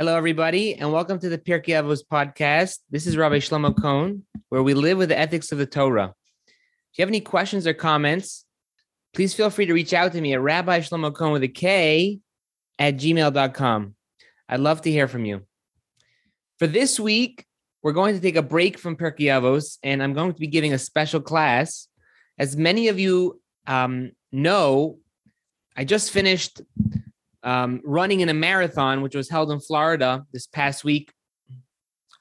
Hello, everybody, and welcome to the Pirkei Avos podcast. This is Rabbi Shlomo Kohn, where we live with the ethics of the Torah. If you have any questions or comments, please feel free to reach out to me at Rabbi Shlomo Kohn with a K at gmail.com. I'd love to hear from you. For this week, we're going to take a break from Pirkei Avos, and I'm going to be giving a special class. As many of you um, know, I just finished um, running in a marathon, which was held in Florida this past week.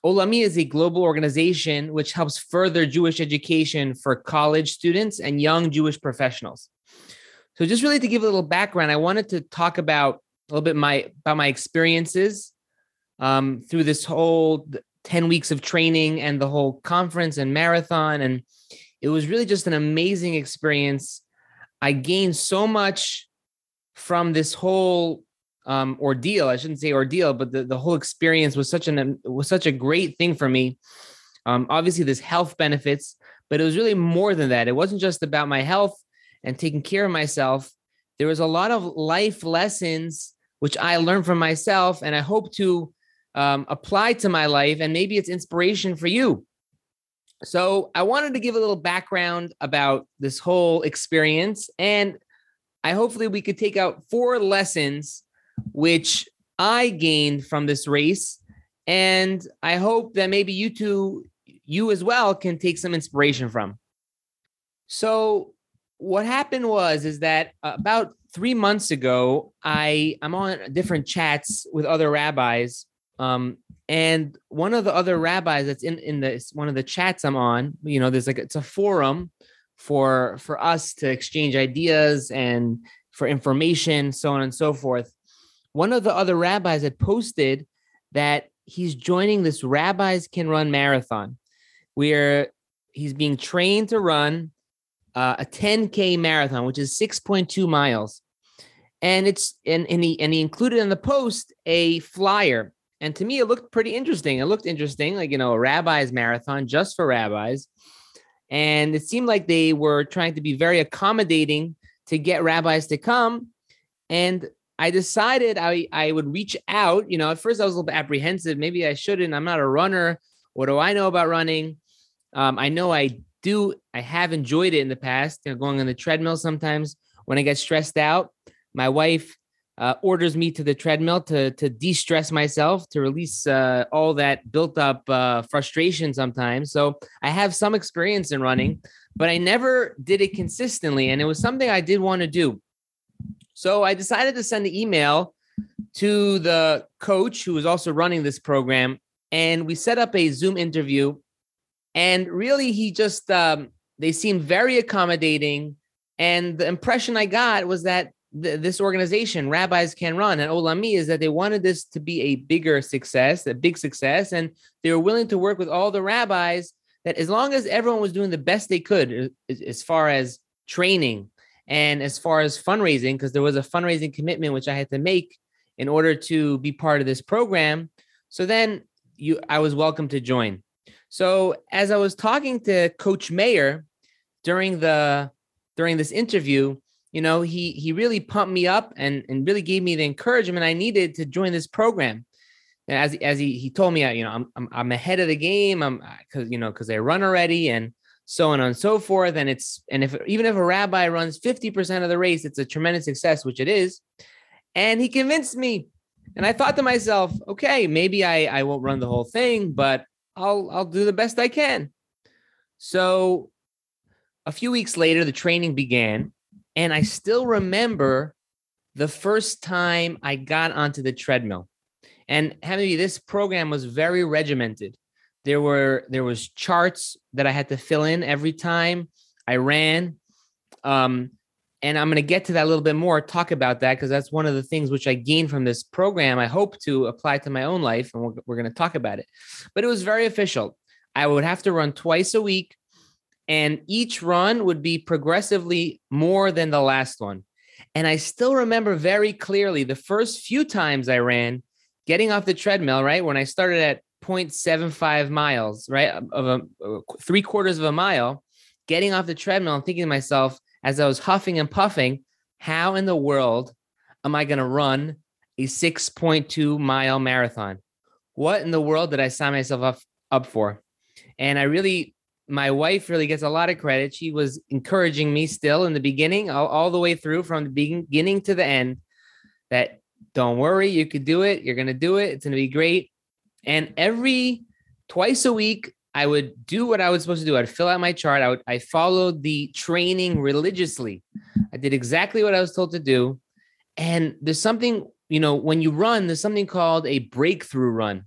Olami is a global organization which helps further Jewish education for college students and young Jewish professionals. So, just really to give a little background, I wanted to talk about a little bit my about my experiences um, through this whole ten weeks of training and the whole conference and marathon, and it was really just an amazing experience. I gained so much from this whole um, ordeal. I shouldn't say ordeal, but the, the whole experience was such an was such a great thing for me. Um, obviously, there's health benefits, but it was really more than that. It wasn't just about my health and taking care of myself. There was a lot of life lessons which I learned from myself, and I hope to um, apply to my life, and maybe it's inspiration for you. So I wanted to give a little background about this whole experience and I hopefully we could take out four lessons which I gained from this race. And I hope that maybe you two, you as well, can take some inspiration from. So what happened was is that about three months ago, I I'm on different chats with other rabbis. Um, and one of the other rabbis that's in in this one of the chats I'm on, you know, there's like it's a forum for for us to exchange ideas and for information, so on and so forth. One of the other rabbis had posted that he's joining this rabbis can run marathon, where he's being trained to run uh, a 10k marathon, which is 6.2 miles, and it's and and he and he included in the post a flyer. And to me, it looked pretty interesting. It looked interesting, like you know, a rabbi's marathon just for rabbis and it seemed like they were trying to be very accommodating to get rabbis to come. And I decided I, I would reach out. You know, at first I was a little bit apprehensive. Maybe I shouldn't. I'm not a runner. What do I know about running? Um, I know I do. I have enjoyed it in the past. You know, going on the treadmill sometimes when I get stressed out. My wife uh, orders me to the treadmill to to de-stress myself to release uh, all that built up uh, frustration sometimes. So i have some experience in running but i never did it consistently and it was something i did want to do. So i decided to send an email to the coach who was also running this program and we set up a zoom interview and really he just um, they seemed very accommodating and the impression i got was that th- this organization, Rabbis Can Run and Olami, is that they wanted this to be a bigger success, a big success, and they were willing to work with all the rabbis. That as long as everyone was doing the best they could, uh, as, as far as training and as far as fundraising, because there was a fundraising commitment which I had to make in order to be part of this program. So then you, I was welcome to join. So as I was talking to Coach Mayer during the during this interview, you know, he he really pumped me up and and really gave me the encouragement I needed to join this program. And as as he he told me, you know, I'm I'm, I'm ahead of the game. I'm because you know because I run already and so on and so forth. And it's and if even if a rabbi runs 50% of the race, it's a tremendous success, which it is. And he convinced me. And I thought to myself, okay, maybe I I won't run the whole thing, but I'll I'll do the best I can. So a few weeks later, the training began and I still remember the first time I got onto the treadmill. And having this program was very regimented. There were there was charts that I had to fill in every time I ran. Um, and I'm going to get to that a little bit more, talk about that because that's one of the things which I gained from this program. I hope to apply to my own life, and we're, we're going to talk about it. But it was very official. I would have to run twice a week and each run would be progressively more than the last one. And I still remember very clearly the first few times I ran, getting off the treadmill, right? When I started at 0.75 miles, right? Of a three quarters of a mile, getting off the treadmill and thinking to myself as I was huffing and puffing, how in the world am I going to run a 6.2 mile marathon. What in the world did I sign myself up, up for? And I really, my wife really gets a lot of credit. She was encouraging me still in the beginning, all, all the way through from the beginning to the end, that don't worry, you could do it. You're going to do it. It's going to be great. And every twice a week, I would do what I was supposed to do. I'd fill out my chart. I would I followed the training religiously. I did exactly what I was told to do. And there's something, you know, when you run, there's something called a breakthrough run.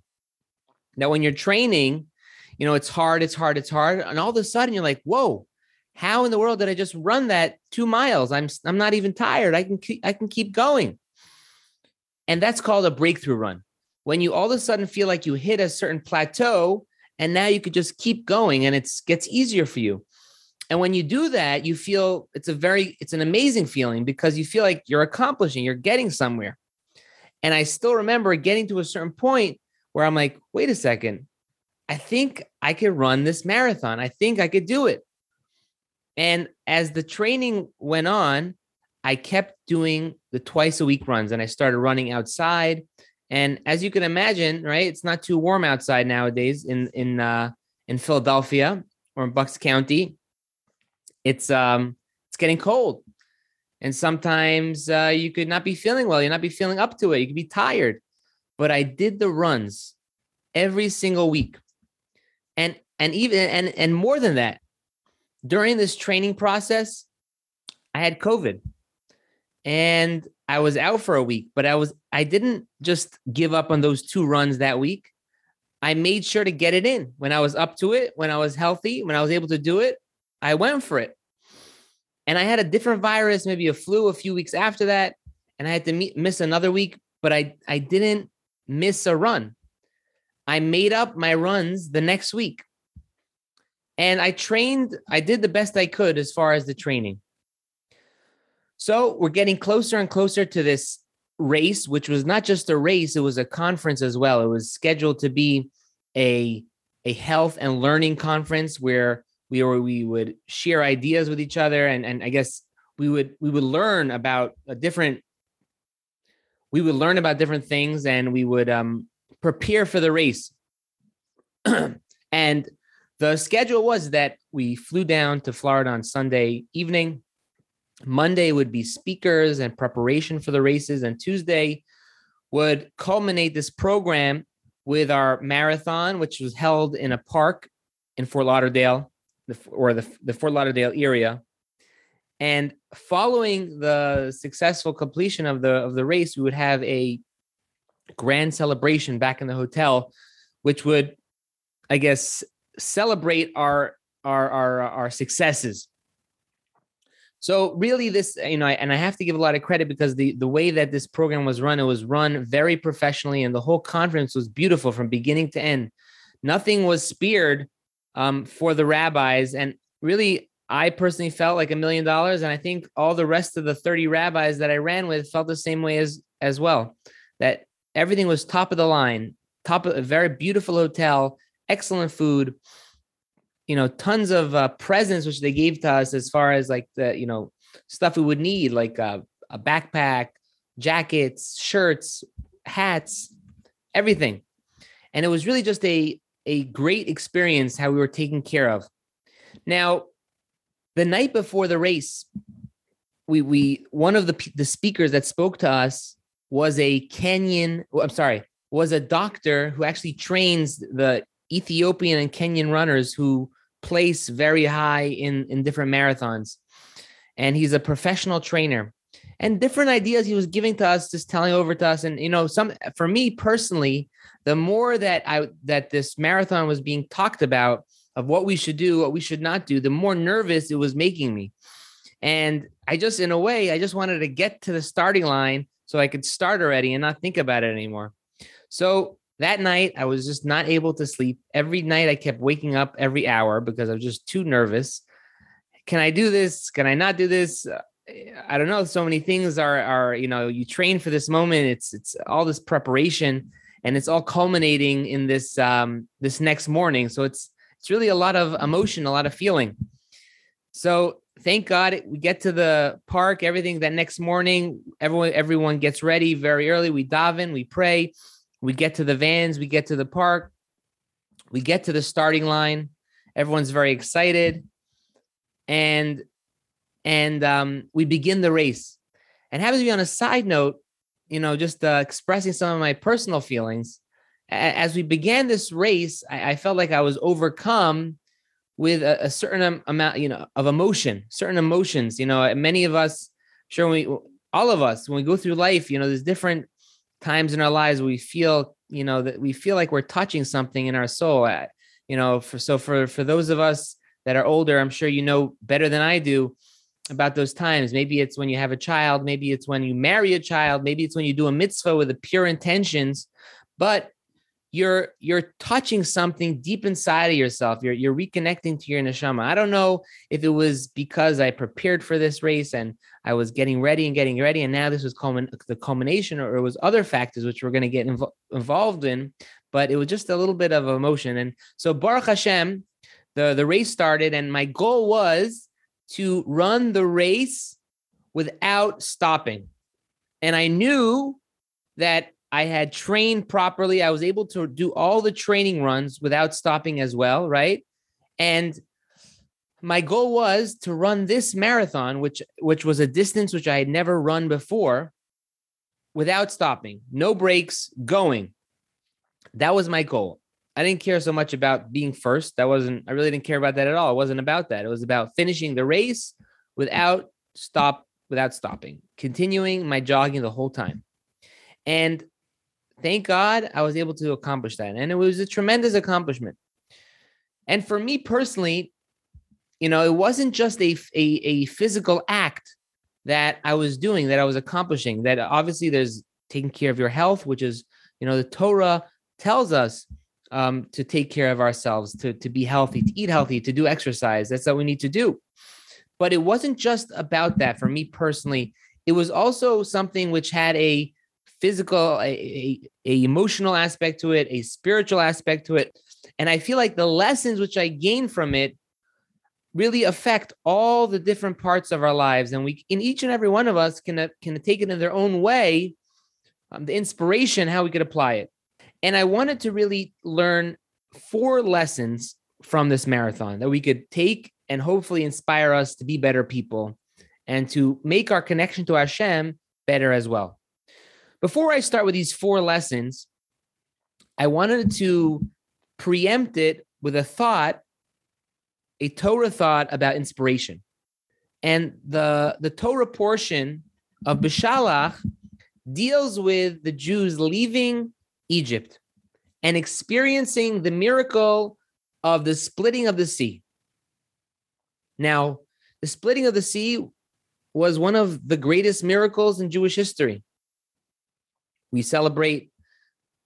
Now, when you're training, you know, it's hard, it's hard, it's hard. And all of a sudden you're like, whoa, how in the world did I just run that two miles? I'm I'm not even tired. I can keep, I can keep going. And that's called a breakthrough run. When you all of a sudden feel like you hit a certain plateau and now you could just keep going and it gets easier for you and when you do that you feel it's a very it's an amazing feeling because you feel like you're accomplishing you're getting somewhere and i still remember getting to a certain point where i'm like wait a second i think i could run this marathon i think i could do it and as the training went on i kept doing the twice a week runs and i started running outside and as you can imagine, right, it's not too warm outside nowadays in in uh, in Philadelphia or in Bucks County. It's um it's getting cold, and sometimes uh, you could not be feeling well. You're not be feeling up to it. You could be tired. But I did the runs every single week, and and even and and more than that, during this training process, I had COVID, and I was out for a week, but I was I didn't just give up on those two runs that week. I made sure to get it in when I was up to it, when I was healthy, when I was able to do it. I went for it. And I had a different virus, maybe a flu a few weeks after that, and I had to meet, miss another week, but I I didn't miss a run. I made up my runs the next week. And I trained, I did the best I could as far as the training. So we're getting closer and closer to this race, which was not just a race, it was a conference as well. It was scheduled to be a, a health and learning conference where we were, we would share ideas with each other and, and I guess we would we would learn about a different we would learn about different things and we would um, prepare for the race. and the schedule was that we flew down to Florida on Sunday evening. Monday would be speakers and preparation for the races, and Tuesday would culminate this program with our marathon, which was held in a park in Fort Lauderdale, or the, the Fort Lauderdale area. And following the successful completion of the of the race, we would have a grand celebration back in the hotel, which would, I guess, celebrate our our our, our successes so really, this you know, and I have to give a lot of credit because the the way that this program was run, it was run very professionally, and the whole conference was beautiful from beginning to end. Nothing was speared um, for the rabbis, and really, I personally felt like a million dollars, and I think all the rest of the thirty rabbis that I ran with felt the same way as as well. That everything was top of the line, top of a very beautiful hotel, excellent food you know tons of uh, presents which they gave to us as far as like the you know stuff we would need like uh, a backpack jackets shirts hats everything. And it was really just a a great experience how we were taken care of. Now the night before the race we we one of the the speakers that spoke to us was a Kenyan oh, I'm sorry was a doctor who actually trains the Ethiopian and Kenyan runners who place very high in in different marathons. And he's a professional trainer. And different ideas he was giving to us, just telling over to us. And you know, some for me personally, the more that I that this marathon was being talked about of what we should do, what we should not do, the more nervous it was making me. And I just, in a way, I just wanted to get to the starting line so I could start already and not think about it anymore. So that night, I was just not able to sleep. Every night, I kept waking up every hour because I was just too nervous. Can I do this? Can I not do this? Uh, I don't know. So many things are are you know you train for this moment. It's it's all this preparation, and it's all culminating in this um, this next morning. So it's it's really a lot of emotion, a lot of feeling. So thank God we get to the park. Everything that next morning, everyone everyone gets ready very early. We daven, we pray, we get to the vans, we get to the park, we get to the starting line. Everyone's very excited, and and um, we begin the race. And happens to be on a side note, you know, just uh, expressing some of my personal feelings. As we began this race, I, I felt like I was overcome with a, a, certain amount, you know, of emotion, certain emotions. You know, many of us, sure, we, all of us, when we go through life, you know, there's different times in our lives we feel, you know, that we feel like we're touching something in our soul. At, you know, for so for for those of us that are older, I'm sure you know better than I do about those times. Maybe it's when you have a child, maybe it's when you marry a child, maybe it's when you do a mitzvah with the pure intentions, but you're you're touching something deep inside of yourself. You're you're reconnecting to your neshama. I don't know if it was because I prepared for this race and I was getting ready and getting ready, and now this was culmin- the culmination, or it was other factors which we're going to get invo- involved in. But it was just a little bit of emotion, and so Baruch Hashem, the the race started, and my goal was to run the race without stopping, and I knew that I had trained properly. I was able to do all the training runs without stopping as well, right? And my goal was to run this marathon, which which was a distance which I had never run before, without stopping, no breaks, going. That was my goal. I didn't care so much about being first. That wasn't. I really didn't care about that at all. It wasn't about that. It was about finishing the race without stop, without stopping, continuing my jogging the whole time. And thank God I was able to accomplish that. And it was a tremendous accomplishment. And for me personally, you know, it wasn't just a, a, a physical act that I was doing, that I was accomplishing, that obviously there's taking care of your health, which is, you know, the Torah tells us um, to take care of ourselves, to, to be healthy, to eat healthy, to do exercise. That's what we need to do. But it wasn't just about that for me personally. It was also something which had a physical, a, a, a, emotional aspect to it, a spiritual aspect to it. And I feel like the lessons which I gain from it really affect all the different parts of our lives. And we, in each and every one of us, can, can take it in their own way, um, the inspiration, how we could apply it. And I wanted to really learn four lessons from this marathon that we could take and hopefully inspire us to be better people and to make our connection to Hashem better as well. Before I start with these four lessons, I wanted to preempt it with a thought, a Torah thought about inspiration. And the, the Torah portion of Beshalach deals with the Jews leaving Egypt and experiencing the miracle of the splitting of the sea. Now, the splitting of the sea was one of the greatest miracles in Jewish history. We celebrate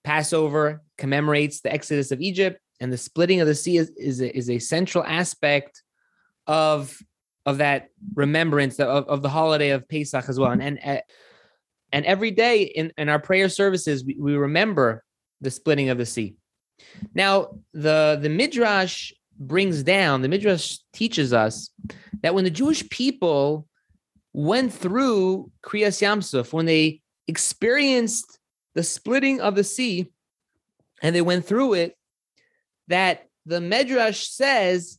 Passover, commemorates the exodus of Egypt, and the splitting of the sea is, is, a, is a central aspect of, of that remembrance of, of the holiday of Pesach as well. And, and, and every day in, in our prayer services, we, we remember the splitting of the sea. Now, the, the Midrash brings down, the Midrash teaches us that when the Jewish people went through Kriyas Yamsuf, when they experienced the splitting of the sea and they went through it, that the Medrash says,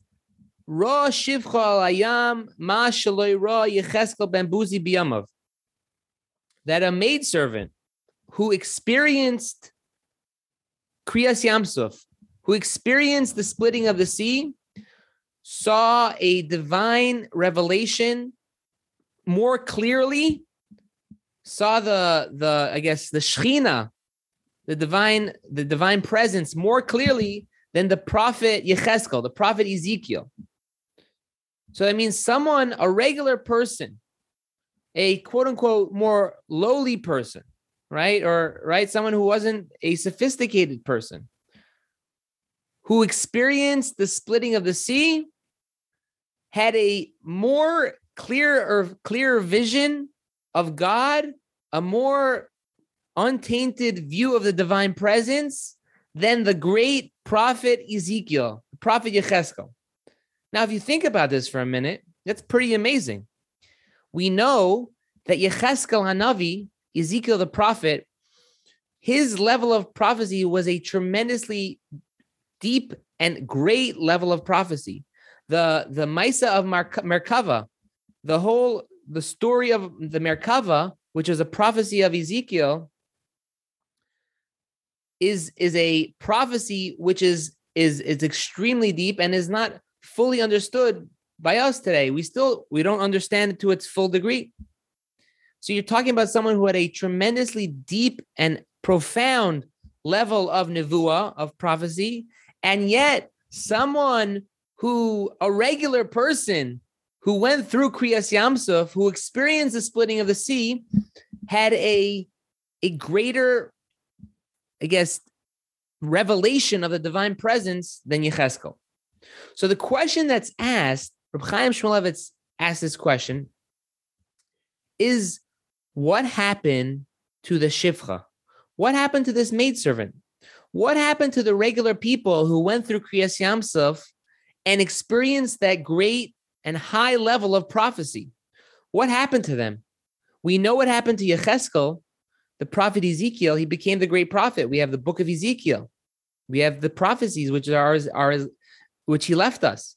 Ra shivcha ayam ma shaloi yecheskel biyamav. That a maidservant who experienced Kriyas Yamsuf, who experienced the splitting of the sea, saw a divine revelation more clearly saw the the I guess the Shechina, the divine the divine presence more clearly than the prophet Yecheskel, the prophet Ezekiel. So that means someone, a regular person, a quote unquote more lowly person, right? Or right, someone who wasn't a sophisticated person, who experienced the splitting of the sea, had a more clear or clearer vision of God, a more untainted view of the divine presence than the great prophet Ezekiel, prophet Yecheskel. Now, if you think about this for a minute, That's pretty amazing. We know that Yecheskel Hanavi, Ezekiel the prophet, his level of prophecy was a tremendously deep and great level of prophecy. The the Maisa of Mer- Merkava, the whole the story of the Merkava, which is a prophecy of Ezekiel, is is a prophecy which is is is extremely deep and is not fully understood by us today. We still we don't understand it to its full degree. So you're talking about someone who had a tremendously deep and profound level of nevuah of prophecy, and yet someone who a regular person who went through Kriyas Yamsuf, who experienced the splitting of the sea, had a a greater, I guess, revelation of the divine presence than Yecheskel. So the question that's asked, Reb Chaim Shmulevitz asked this question, is what happened to the Shifcha? What happened to this maidservant? What happened to the regular people who went through Kriyas Yamsuf and experienced that great and high level of prophecy? What happened to them? We know what happened to Yecheskel, the prophet Ezekiel. He became the great prophet. We have the book of Ezekiel. We have the prophecies which are, are which he left us.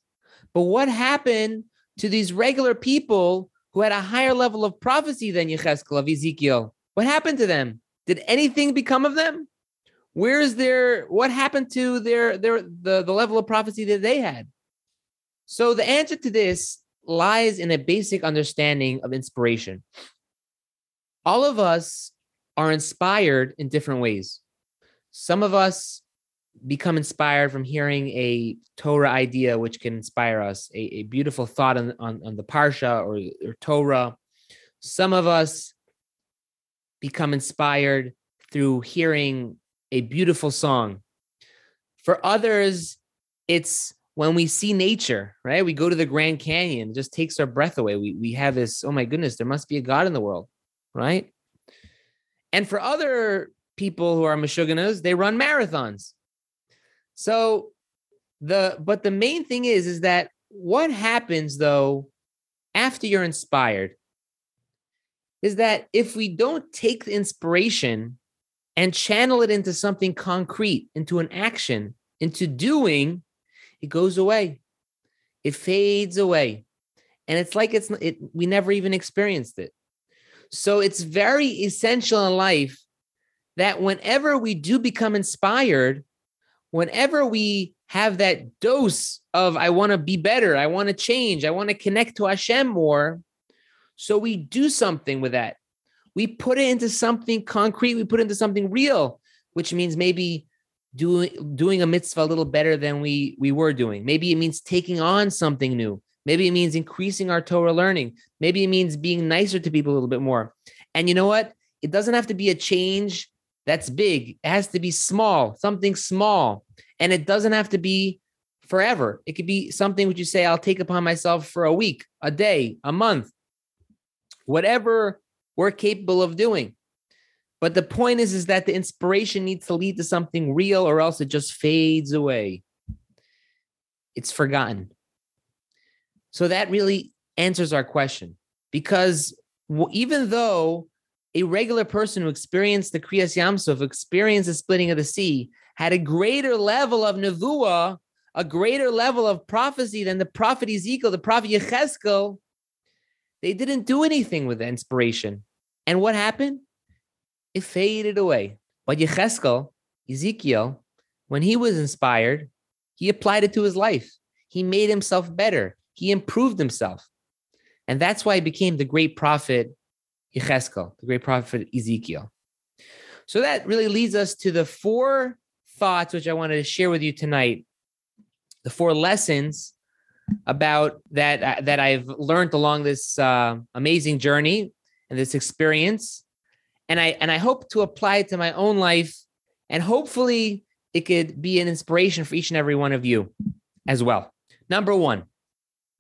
But what happened to these regular people who had a higher level of prophecy than Yecheskel of Ezekiel? What happened to them? Did anything become of them? Where's their what happened to their their the, the level of prophecy that they had? So the answer to this lies in a basic understanding of inspiration. All of us are inspired in different ways. Some of us become inspired from hearing a Torah idea, which can inspire us, a, a beautiful thought on, on, on the Parsha or, or Torah. Some of us become inspired through hearing a beautiful song. For others, it's when we see nature, right? We go to the Grand Canyon, it just takes our breath away. We, we have this, oh my goodness, there must be a God in the world, right? And for other people who are Meshuganas, they run marathons. So the but the main thing is is that what happens though after you're inspired is that if we don't take the inspiration and channel it into something concrete, into an action, into doing, it goes away. It fades away. And it's like it's it we never even experienced it. So it's very essential in life that whenever we do become inspired, whenever we have that dose of I want to be better, I want to change, I want to connect to Hashem more, so we do something with that. We put it into something concrete, we put it into something real, which means maybe doing doing a mitzvah a little better than we we were doing. Maybe it means taking on something new. Maybe it means increasing our Torah learning. Maybe it means being nicer to people a little bit more. And you know what? It doesn't have to be a change that's big. It has to be small, something small. And it doesn't have to be forever. It could be something which you say, I'll take upon myself for a week, a day, a month, whatever we're capable of doing. But the point is, is that the inspiration needs to lead to something real, or else it just fades away. It's forgotten. So that really answers our question because even though a regular person who experienced the Kriyas Yamsuf, experienced the splitting of the sea, had a greater level of nevuah, a greater level of prophecy than the prophet Ezekiel, the prophet Yecheskel, they didn't do anything with the inspiration. And what happened? It faded away. But Yecheskel, Ezekiel, when he was inspired, he applied it to his life. He made himself better. He improved himself. And that's why he became the great prophet Yecheskel, the great prophet Ezekiel. So that really leads us to the four thoughts which I wanted to share with you tonight. The four lessons about that uh, that I've learned along this uh, amazing journey and this experience, and I and I hope to apply it to my own life, and hopefully it could be an inspiration for each and every one of you as well. Number one,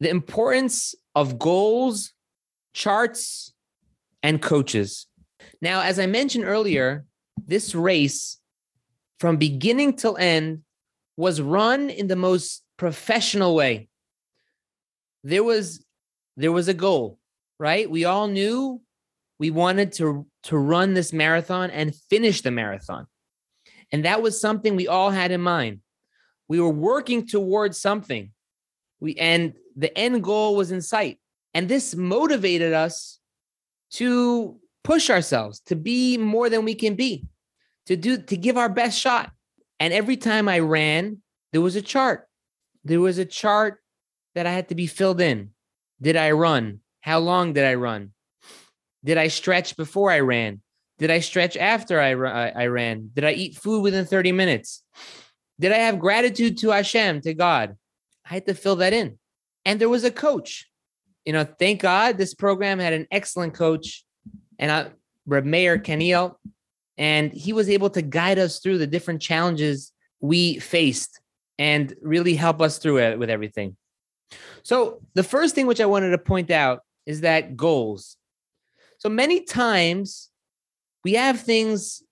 the importance of goals, charts, and coaches. Now, as I mentioned earlier, this race from beginning till end was run in the most professional way. There was there was a goal, right? We all knew we wanted to to run this marathon and finish the marathon. And that was something we all had in mind. We were working towards something. We and the end goal was in sight. And this motivated us to push ourselves, to be more than we can be, to do to give our best shot. And every time I ran, there was a chart. There was a chart that I had to be filled in. Did I run? How long did I run? Did I stretch before I ran? Did I stretch after I, I ran? Did I eat food within 30 minutes? Did I have gratitude to Hashem, to God? I had to fill that in. And there was a coach. You know, thank God this program had an excellent coach, and I, Reb Meir Kaniel, and he was able to guide us through the different challenges we faced and really help us through it with everything. So, the first thing which I wanted to point out is that goals. So many times we have things,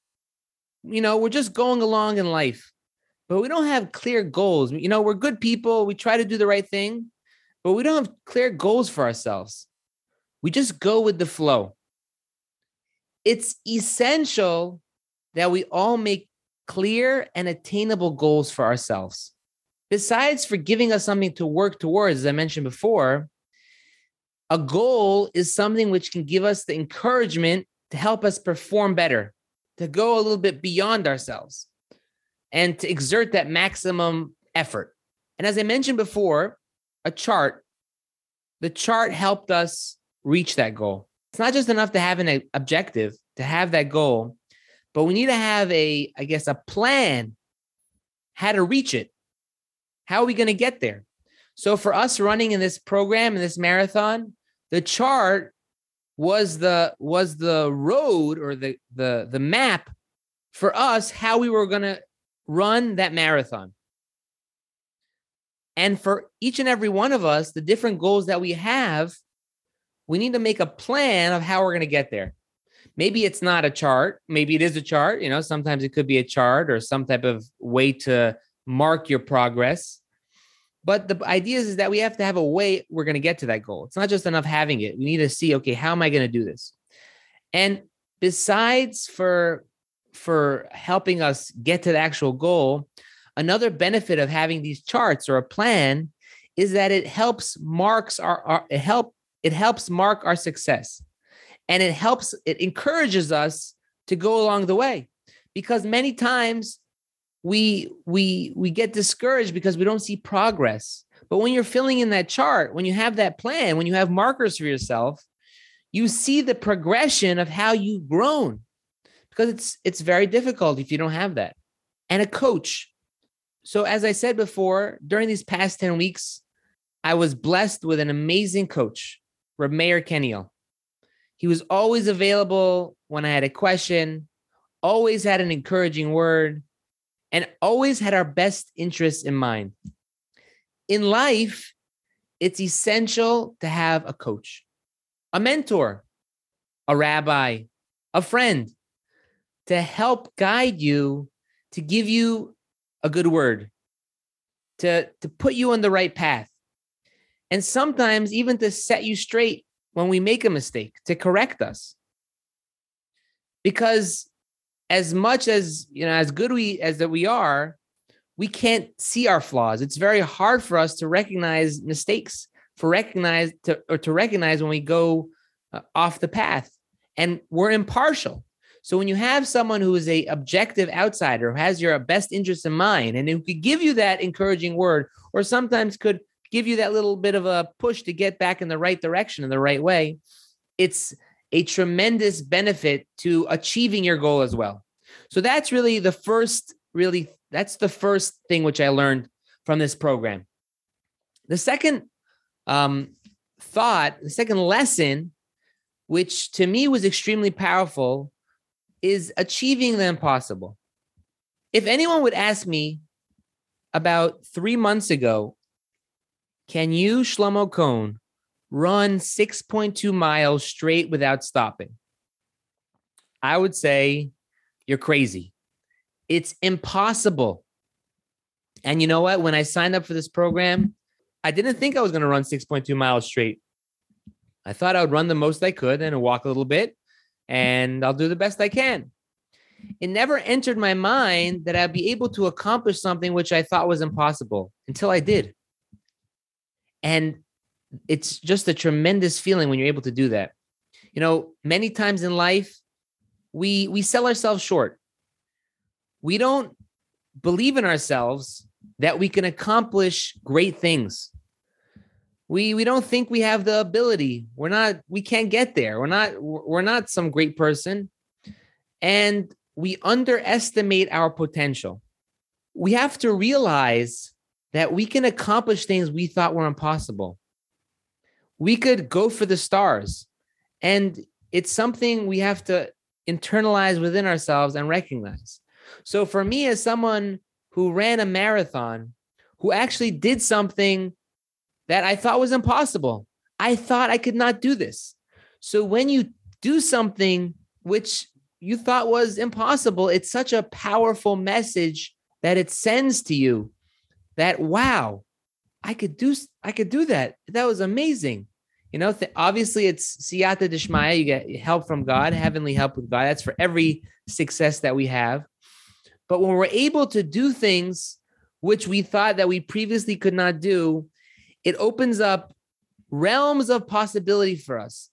you know, we're just going along in life, but we don't have clear goals. You know, we're good people, we try to do the right thing, but we don't have clear goals for ourselves. We just go with the flow. It's essential that we all make clear and attainable goals for ourselves. Besides for giving us something to work towards, as I mentioned before, a goal is something which can give us the encouragement to help us perform better, to go a little bit beyond ourselves, and to exert that maximum effort. And as I mentioned before, a chart, the chart helped us reach that goal. It's not just enough to have an objective, to have that goal, but we need to have a, I guess, a plan how to reach it. How are we going to get there? So for us running in this program, in this marathon, the chart was the was the road or the the the map for us how we were going to run that marathon. And for each and every one of us, the different goals that we have, we need to make a plan of how we're going to get there. Maybe it's not a chart, maybe it is a chart, you know, sometimes it could be a chart or some type of way to mark your progress. But the idea is, is that we have to have a way we're going to get to that goal. It's not just enough having it. We need to see, okay, how am I going to do this? And besides for for helping us get to the actual goal, another benefit of having these charts or a plan is that it helps marks our, our it help it helps mark our success. And it helps it encourages us to go along the way because many times we we we get discouraged because we don't see progress. But when you're filling in that chart when you have that plan when you have markers for yourself you see the progression of how you've grown. Because it's it's very difficult if you don't have that. And a coach. So as i said before during these past 10 weeks i was blessed with an amazing coach Meir Keniel. He was always available when I had a question, always had an encouraging word, and always had our best interests in mind. In life, it's essential to have a coach, a mentor, a rabbi, a friend to help guide you, to give you a good word, to, to put you on the right path. And sometimes even to set you straight when we make a mistake, to correct us. Because as much as you know as good we as that we are we can't see our flaws. It's very hard for us to recognize mistakes for recognize to or to recognize when we go uh, off the path. And we're impartial. So when you have someone who is a objective outsider who has your best interest in mind and who could give you that encouraging word or sometimes could give you that little bit of a push to get back in the right direction in the right way it's a tremendous benefit to achieving your goal as well. So that's really the first, really, that's the first thing which I learned from this program. The second um, thought, the second lesson, which to me was extremely powerful, is achieving the impossible. If anyone would ask me about three months ago, can you, Shlomo Kohn, run 6.2 miles straight without stopping, I would say you're crazy. It's impossible. And you know what? When I signed up for this program, I didn't think I was going to run 6.2 miles straight. I thought I would run the most I could and walk a little bit, and I'll do the best I can. It never entered my mind that I'd be able to accomplish something which I thought was impossible until I did. And it's just a tremendous feeling when you're able to do that. You know, many times in life, we we sell ourselves short. We don't believe in ourselves that we can accomplish great things. We we don't think we have the ability. We're not we can't get there. We're not we're not some great person. And we underestimate our potential. We have to realize that we can accomplish things we thought were impossible. We could go for the stars. And it's something we have to internalize within ourselves and recognize. So, for me, as someone who ran a marathon, who actually did something that I thought was impossible, I thought I could not do this. So, when you do something which you thought was impossible, it's such a powerful message that it sends to you that, wow, I could do, I could do that. That was amazing. You know, th- obviously it's siyata dishmaya. You get help from God, heavenly help with God. That's for every success that we have. But when we're able to do things which we thought that we previously could not do, it opens up realms of possibility for us.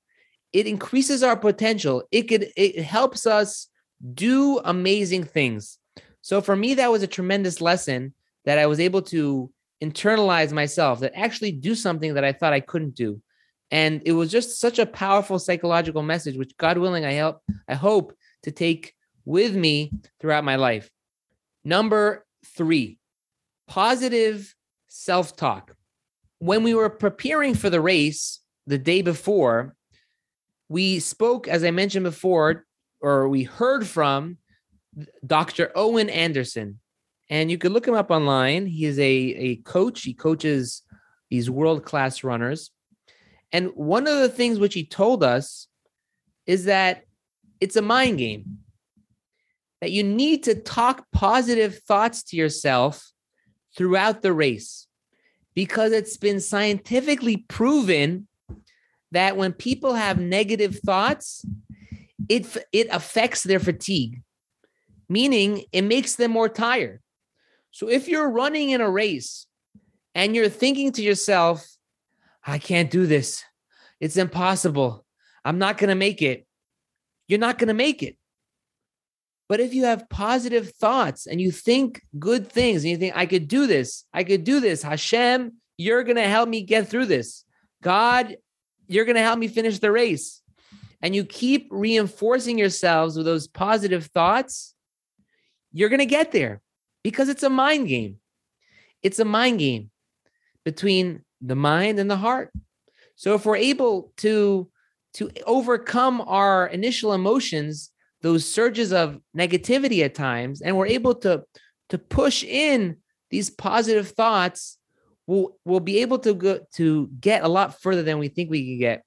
It increases our potential. It could it helps us do amazing things. So for me, that was a tremendous lesson that I was able to internalize myself, that actually do something that I thought I couldn't do. And it was just such a powerful psychological message, which God willing, I help, I hope to take with me throughout my life. Number three, positive self-talk. When we were preparing for the race the day before, we spoke, as I mentioned before, or we heard from Dr. Owen Anderson. And you could look him up online. He is a, a coach. He coaches these world-class runners. And one of the things which he told us is that it's a mind game, that you need to talk positive thoughts to yourself throughout the race because it's been scientifically proven that when people have negative thoughts, it, it affects their fatigue, meaning it makes them more tired. So if you're running in a race and you're thinking to yourself, I can't do this. It's impossible. I'm not going to make it. You're not going to make it. But if you have positive thoughts and you think good things and you think, I could do this, I could do this, Hashem, you're going to help me get through this. God, you're going to help me finish the race. And you keep reinforcing yourselves with those positive thoughts, you're going to get there because it's a mind game. It's a mind game between the mind and the heart. So if we're able to to overcome our initial emotions, those surges of negativity at times, and we're able to to push in these positive thoughts, we'll we'll be able to go to get a lot further than we think we can get.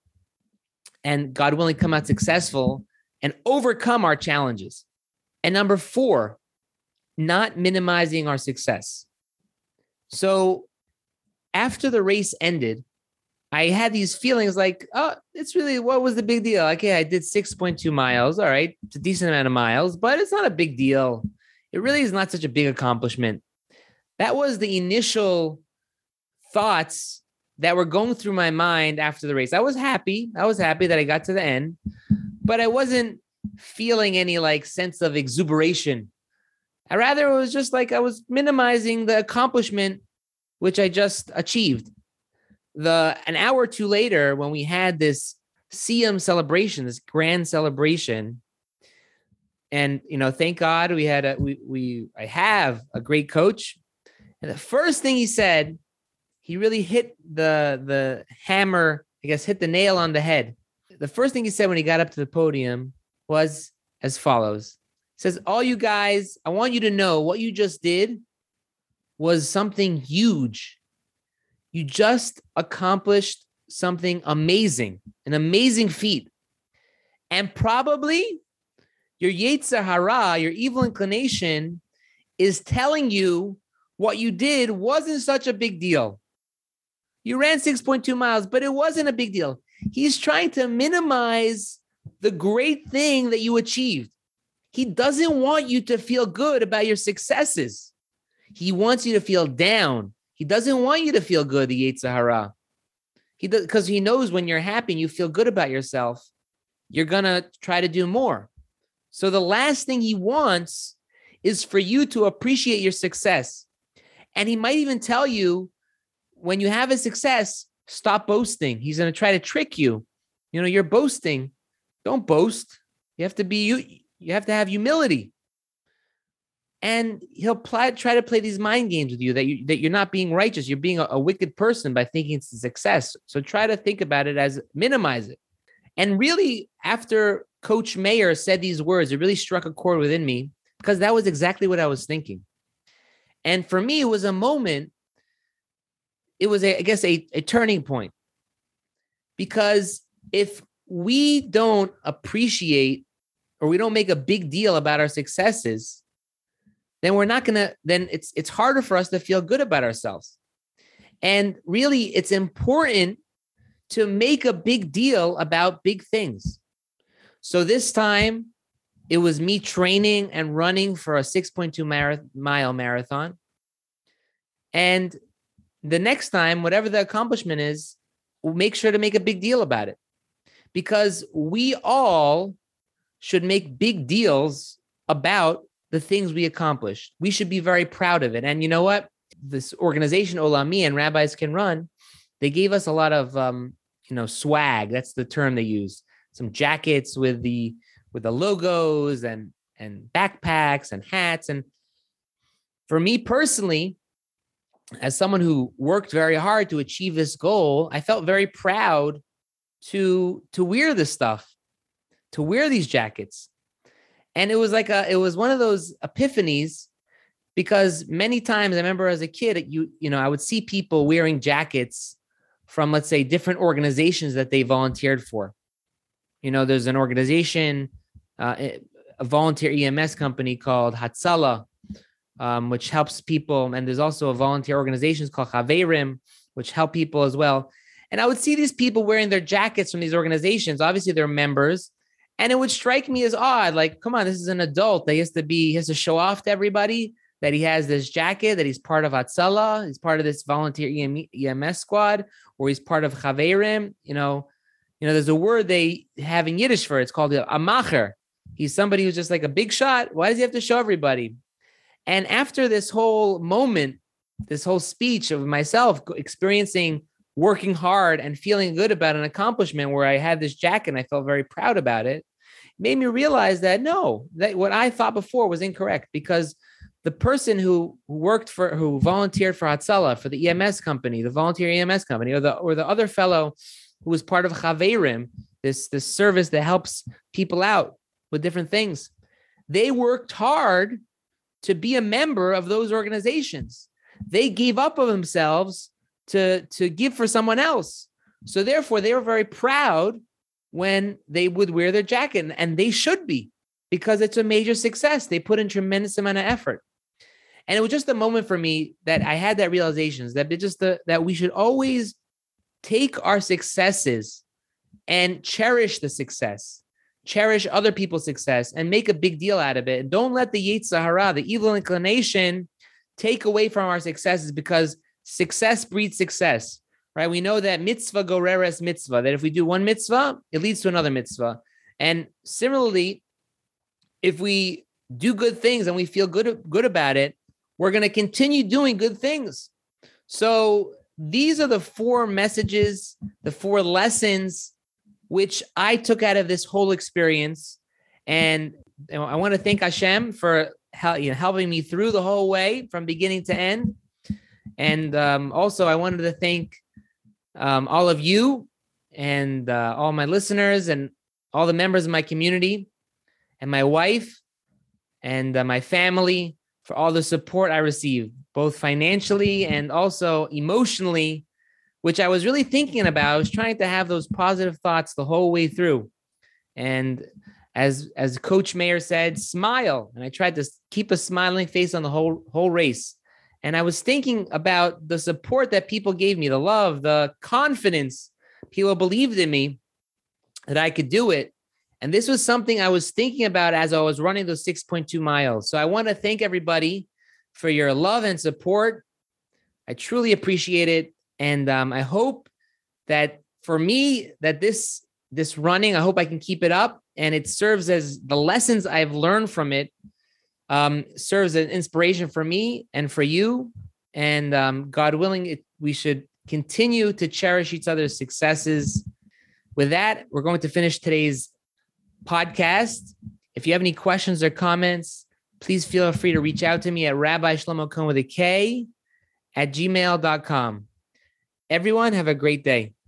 And God willing, come out successful and overcome our challenges. And number four, not minimizing our success. So after the race ended, I had these feelings like, oh, it's really what was the big deal? Okay, I did 6.2 miles. All right, it's a decent amount of miles, but it's not a big deal. It really is not such a big accomplishment. That was the initial thoughts that were going through my mind after the race. I was happy. I was happy that I got to the end, but I wasn't feeling any like sense of exuberation. I rather it was just like I was minimizing the accomplishment which I just achieved. The an hour or two later, when we had this Siyum celebration, this grand celebration, and you know, thank God we had a we we I have a great coach. And the first thing he said, he really hit the the hammer, I guess hit the nail on the head. The first thing he said when he got up to the podium was as follows. Says, All you guys, I want you to know what you just did was something huge. You just accomplished something amazing, an amazing feat. And probably your Yetzer Hara, your evil inclination, is telling you what you did wasn't such a big deal. You ran 6.2 miles, but it wasn't a big deal. He's trying to minimize the great thing that you achieved. He doesn't want you to feel good about your successes. He wants you to feel down. He doesn't want you to feel good, the Yetzer Hara. He because he knows when you're happy and you feel good about yourself, you're gonna try to do more. So the last thing he wants is for you to appreciate your success. And he might even tell you when you have a success, stop boasting. He's to try to trick you. You know, you're boasting. Don't boast. You have to be you you have to have humility. And he'll try to play these mind games with you that you that you're not being righteous. You're being a, a wicked person by thinking it's a success. So try to think about it as minimize it. And really, after Coach Meir said these words, it really struck a chord within me because that was exactly what I was thinking. And for me, it was a moment, it was, a, I guess, a, a turning point. Because if we don't appreciate or we don't make a big deal about our successes, then we're not gonna, then it's it's harder for us to feel good about ourselves. And really, it's important to make a big deal about big things. So this time, it was me training and running for a 6.2 mile marathon. And the next time, whatever the accomplishment is, we'll make sure to make a big deal about it because we all should make big deals about the things we accomplished. We should be very proud of it. And you know what? This organization, Olami and Rabbis Can Run, they gave us a lot of, um, you know, swag. That's the term they use. Some jackets with the with the logos and and backpacks and hats. And for me personally, as someone who worked very hard to achieve this goal, I felt very proud to to wear this stuff, to wear these jackets. And it was like a it was one of those epiphanies because many times I remember as a kid, you you know, I would see people wearing jackets from let's say different organizations that they volunteered for. You know, there's an organization uh, a volunteer EMS company called Hatzalah, um, which helps people. And there's also a volunteer organization called Chaverim, which help people as well. And I would see these people wearing their jackets from these organizations. Obviously, they're members. And it would strike me as odd. Like, come on, this is an adult. That he has to be, he has to show off to everybody that he has this jacket, that he's part of Hatzalah, he's part of this volunteer EMS squad, or he's part of Chaverim. You know, you know, there's a word they have in Yiddish for it. It's called a macher. He's somebody who's just like a big shot. Why does he have to show everybody? And after this whole moment, this whole speech of myself experiencing working hard and feeling good about an accomplishment where I had this jacket and I felt very proud about it, made me realize that no, that what I thought before was incorrect because the person who worked for who volunteered for Hatzalah for the EMS company, the volunteer EMS company, or the or the other fellow who was part of Chaverim, this this service that helps people out with different things. They worked hard to be a member of those organizations. They gave up of themselves to, to give for someone else. So therefore, they were very proud when they would wear their jacket, and they should be because it's a major success. They put in tremendous amount of effort. And it was just a moment for me that I had that realization that just the, that we should always take our successes and cherish the success cherish other people's success and make a big deal out of it. And don't let the Yetzer Hara, the evil inclination, take away from our successes because success breeds success, right? We know that mitzvah goreres mitzvah, that if we do one mitzvah, it leads to another mitzvah. And similarly, if we do good things and we feel good, good about it, we're going to continue doing good things. So these are the four messages, the four lessons which I took out of this whole experience. And I want to thank Hashem for helping me through the whole way from beginning to end. And um, also, I wanted to thank um, all of you and uh, all my listeners and all the members of my community and my wife and uh, my family for all the support I received, both financially and also emotionally which I was really thinking about. I was trying to have those positive thoughts the whole way through. And as as Coach Meir said, smile. And I tried to keep a smiling face on the whole whole race. And I was thinking about the support that people gave me, the love, the confidence people believed in me. that I could do it. And this was something I was thinking about as I was running those 6.2 miles. So I want to thank everybody for your love and support. I truly appreciate it. And um, I hope that for me, that this this running, I hope I can keep it up and it serves as the lessons I've learned from it um, serves as an inspiration for me and for you. And um, God willing, it, we should continue to cherish each other's successes. With that, we're going to finish today's podcast. If you have any questions or comments, please feel free to reach out to me at Rabbi Shlomo Kohn with a K at gmail.com. Everyone, have a great day.